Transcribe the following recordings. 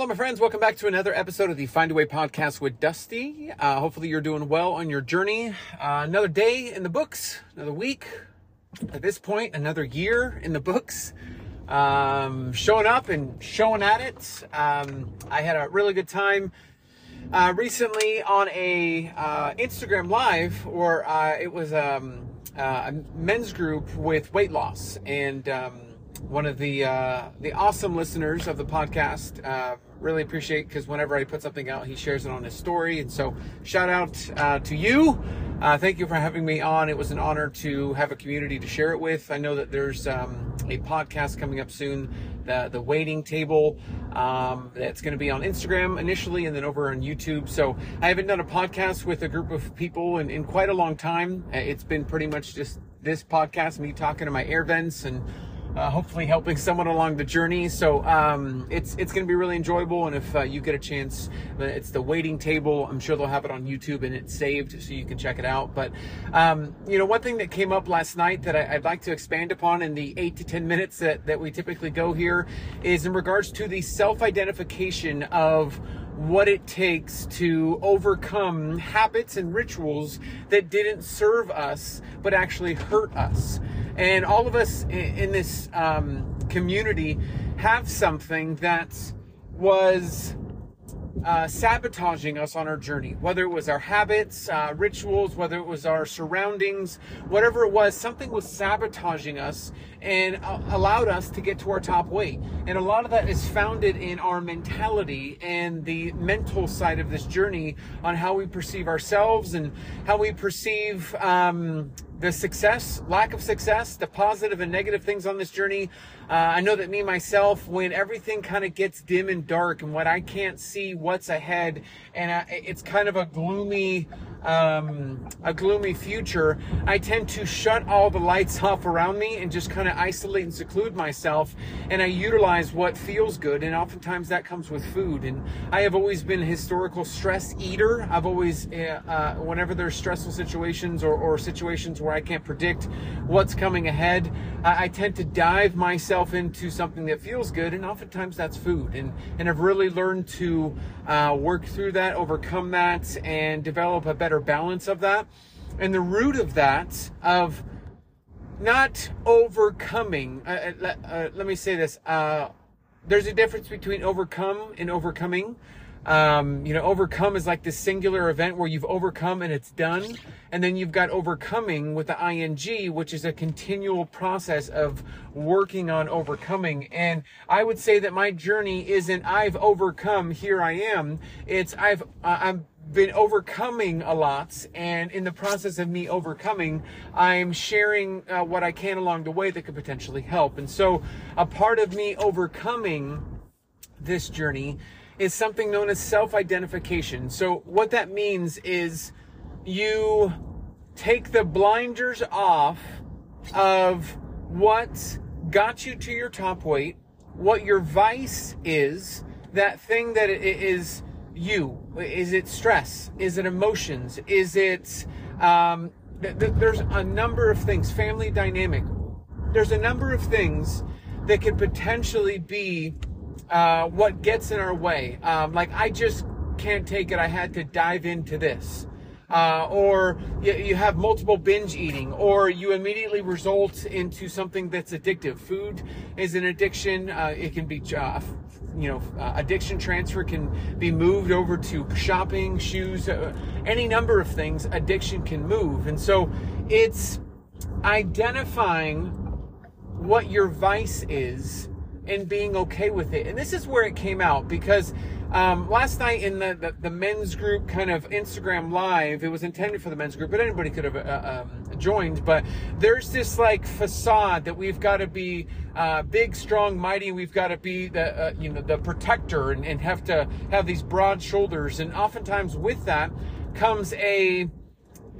Hello, my friends. Welcome back to another episode of the Find a Way podcast with Dusty. Uh, hopefully, you're doing well on your journey. Uh, another day in the books, another week. At this point, another year in the books. Um, showing up and showing at it. Um, I had a really good time uh, recently on a uh, Instagram live, or uh, it was um, uh, a men's group with weight loss, and um, one of the uh, the awesome listeners of the podcast. Uh, really appreciate because whenever I put something out, he shares it on his story. And so, shout out uh, to you. Uh, thank you for having me on. It was an honor to have a community to share it with. I know that there's um, a podcast coming up soon, the the waiting table. Um, that's going to be on Instagram initially, and then over on YouTube. So I haven't done a podcast with a group of people in, in quite a long time. It's been pretty much just this podcast, me talking to my air vents and uh, hopefully helping someone along the journey. So um, it's it's going to be really enjoyable. And if uh, you get a chance, uh, it's the waiting table. I'm sure they'll have it on YouTube and it's saved so you can check it out. But um, you know, one thing that came up last night that I, would like to expand upon in the eight to ten minutes that that we typically go here is in regards to the self-identification of what it takes to overcome habits and rituals that didn't serve us but actually hurt us. And all of us in this um, community have something that was uh, sabotaging us on our journey, whether it was our habits, uh, rituals, whether it was our surroundings, whatever it was, something was sabotaging us and uh, allowed us to get to our top weight. And a lot of that is founded in our mentality and the mental side of this journey on how we perceive ourselves and how we perceive um, the success, lack of success, the positive and negative things on this journey. Uh, I know that me myself, when everything kind of gets dim and dark, and what I can't see what's ahead, and I, it's kind of a gloomy, um, a gloomy future, I tend to shut all the lights off around me and just kind of isolate and seclude myself. And I utilize what feels good, and oftentimes that comes with food. And I have always been a historical stress eater. I've always, uh, uh, whenever there's stressful situations or, or, situations where I can't predict what's coming ahead, I, I tend to dive myself into something that feels good, and oftentimes that's food. And and I've really learned to uh, work through that, overcome that, and develop a better balance of that. And the root of that, of not overcoming, uh, uh, uh, let me say this, uh, there's a difference between overcome and overcoming. Um, you know, overcome is like this singular event where you've overcome and it's done. And then you've got overcoming with the ing, which is a continual process of working on overcoming. And I would say that my journey isn't I've overcome, here I am. It's I've, uh, I'm been overcoming a lot and in the process of me overcoming i'm sharing uh, what i can along the way that could potentially help and so a part of me overcoming this journey is something known as self identification. So, what that means is you take the blinders off of what got you to your top weight, what your vice is, that thing that is you. Is it stress? Is it emotions? Is it, um, th- th- there's a number of things, family dynamic. There's a number of things that could potentially be uh, what gets in our way. Um, like, I just can't take it. I had to dive into this. Uh, or you, you, have multiple binge eating, or you immediately result into something that's addictive. Food is an addiction. Uh, it can be, uh, you know, uh, addiction transfer can be moved over to shopping, shoes, uh, any number of things. Addiction can move, and so it's identifying what your vice is and being okay with it. And this is where it came out because um, last night in the, the, the, men's group kind of Instagram live, it was intended for the men's group, but anybody could have uh, um, joined. But there's this like facade that we've got to be uh, big, strong, mighty. We've got to be the uh, you know the protector and, and have to have these broad shoulders. And oftentimes with that comes a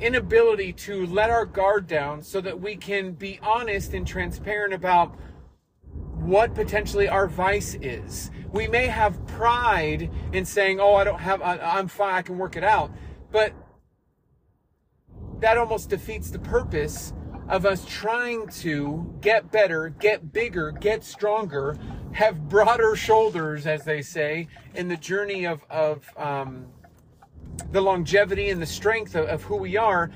inability to let our guard down so that we can be honest and transparent about what potentially our vice is. We may have pride in saying, "Oh, I don't have I, am fine, I can work it out." But that almost defeats the purpose of us trying to get better, get bigger, get stronger have broader shoulders, as they say, in the journey of, of um, the longevity and the strength of, of who we are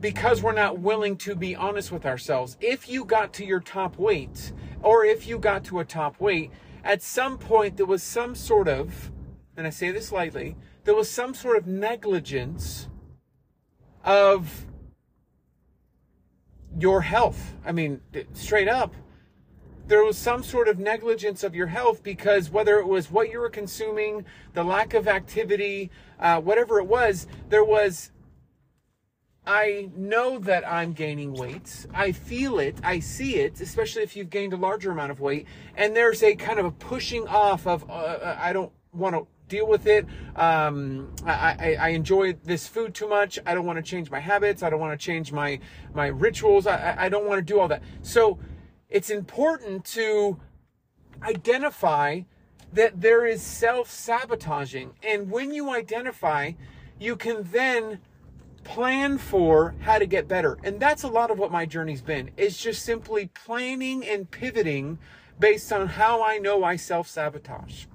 because we're not willing to be honest with ourselves. If you got to your top weight, or if you got to a top weight, at some point there was some sort of, and I say this lightly, there was some sort of negligence of your health. I mean, straight up, there was some sort of negligence of your health because whether it was what you were consuming, the lack of activity, uh, whatever it was, there was. I know that I'm gaining weight. I feel it. I see it, especially if you've gained a larger amount of weight. And there's a kind of a pushing off of, uh, uh I don't want to deal with it. Um, I, I, I, enjoy this food too much. I don't want to change my habits. I don't want to change my my rituals. I, I don't want to do all that. So it's important to identify that there is self sabotaging. And when you identify, you can then plan for how to get better. And that's a lot of what my journey's been. It's just simply planning and pivoting based on how I know I self sabotage.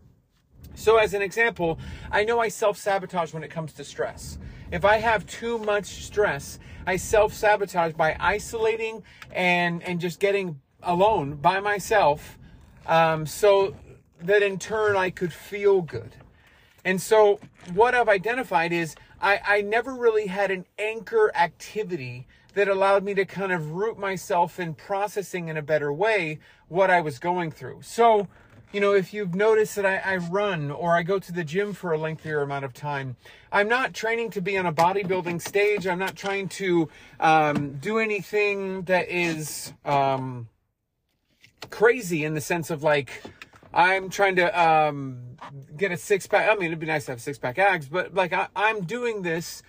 So, as an example, I know I self sabotage when it comes to stress. If I have too much stress, I self sabotage by isolating and, and just getting alone by myself um, so that in turn I could feel good. And so what I've identified is I, I never really had an anchor activity that allowed me to kind of root myself in processing in a better way what I was going through. So, you know, if you've noticed that I, I, run or I go to the gym for a lengthier amount of time, I'm not training to be on a bodybuilding stage. I'm not trying to um, do anything that is. Um, crazy in the sense of like I'm trying to um, get a six pack. I mean, it'd be nice to have six pack abs, but like I, I'm doing this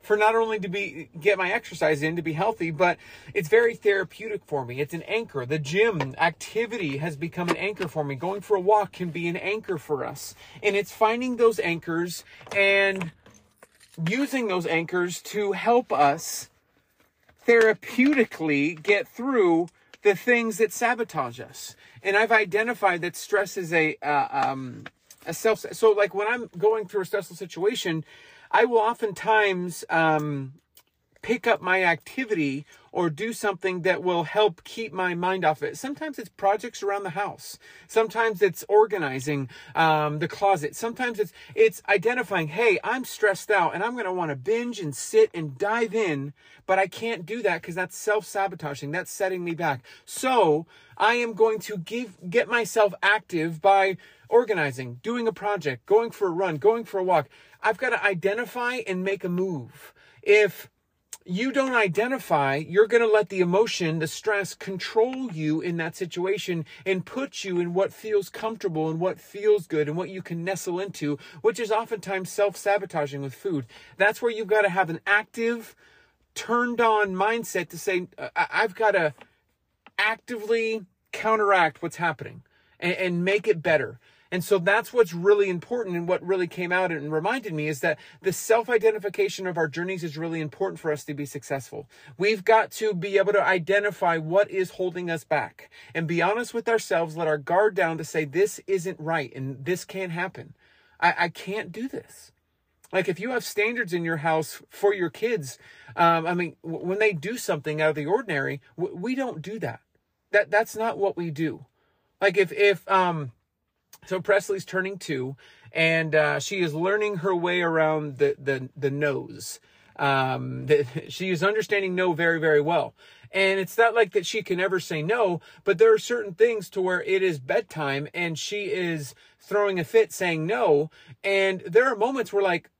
for not only to be get my exercise in to be healthy, but it's very therapeutic for me. It's an anchor. The gym activity has become an anchor for me. Going for a walk can be an anchor for us, and it's finding those anchors and using those anchors to help us therapeutically get through the things that sabotage us. And I've identified that stress is a uh, um, a self. So like when I'm going through a stressful situation, I will oftentimes um, pick up my activity or do something that will help keep my mind off it. Sometimes it's projects around the house. Sometimes it's organizing um, the closet. Sometimes it's it's identifying, hey, I'm stressed out and I'm going to want to binge and sit and dive in, but I can't do that because that's self sabotaging. That's setting me back. So I am going to give get myself active by organizing, doing a project, going for a run, going for a walk. I've got to identify and make a move. If you don't identify, you're going to let the emotion, the stress control you in that situation and put you in what feels comfortable and what feels good and what you can nestle into, which is oftentimes self sabotaging with food. That's where you've got to have an active, turned on mindset to say, I've got to actively counteract what's happening and, and make it better. And so that's what's really important and what really came out and reminded me is that the self identification of our journeys is really important for us to be successful. We've got to be able to identify what is holding us back and be honest with ourselves, let our guard down to say, this isn't right and this can't happen. I, I can't do this. Like if you have standards in your house for your kids, um, I mean, w- when they do something out of the ordinary, w- we don't do that. That that's not what we do. Like if if um so Presley's turning two, and uh, she is learning her way around the the the nose. Um, she is understanding no very very well. And it's not like that she can ever say no, but there are certain things to where it is bedtime and she is throwing a fit saying no. And there are moments where, like,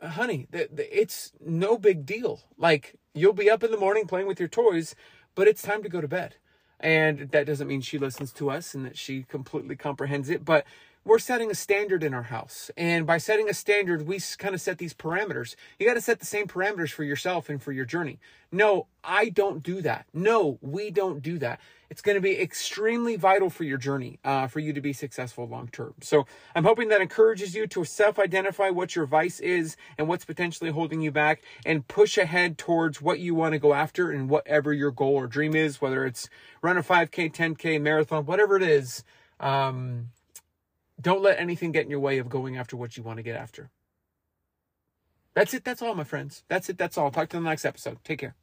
uh, honey, it's no big deal. Like, you'll be up in the morning playing with your toys, but it's time to go to bed. And that doesn't mean she listens to us and that she completely comprehends it, but we're setting a standard in our house. And by setting a standard, we kind of set these parameters. You got to set the same parameters for yourself and for your journey. No, I don't do that. No, we don't do that. It's going to be extremely vital for your journey, uh, for you to be successful long term. So I'm hoping that encourages you to self identify what your vice is and what's potentially holding you back and push ahead towards what you want to go after and whatever your goal or dream is, whether it's run a 5K, 10K, marathon, whatever it is Um, don't let anything get in your way of going after what you want to get after. That's it. That's all, my friends. That's it. That's all. Talk to you in the next episode. Take care.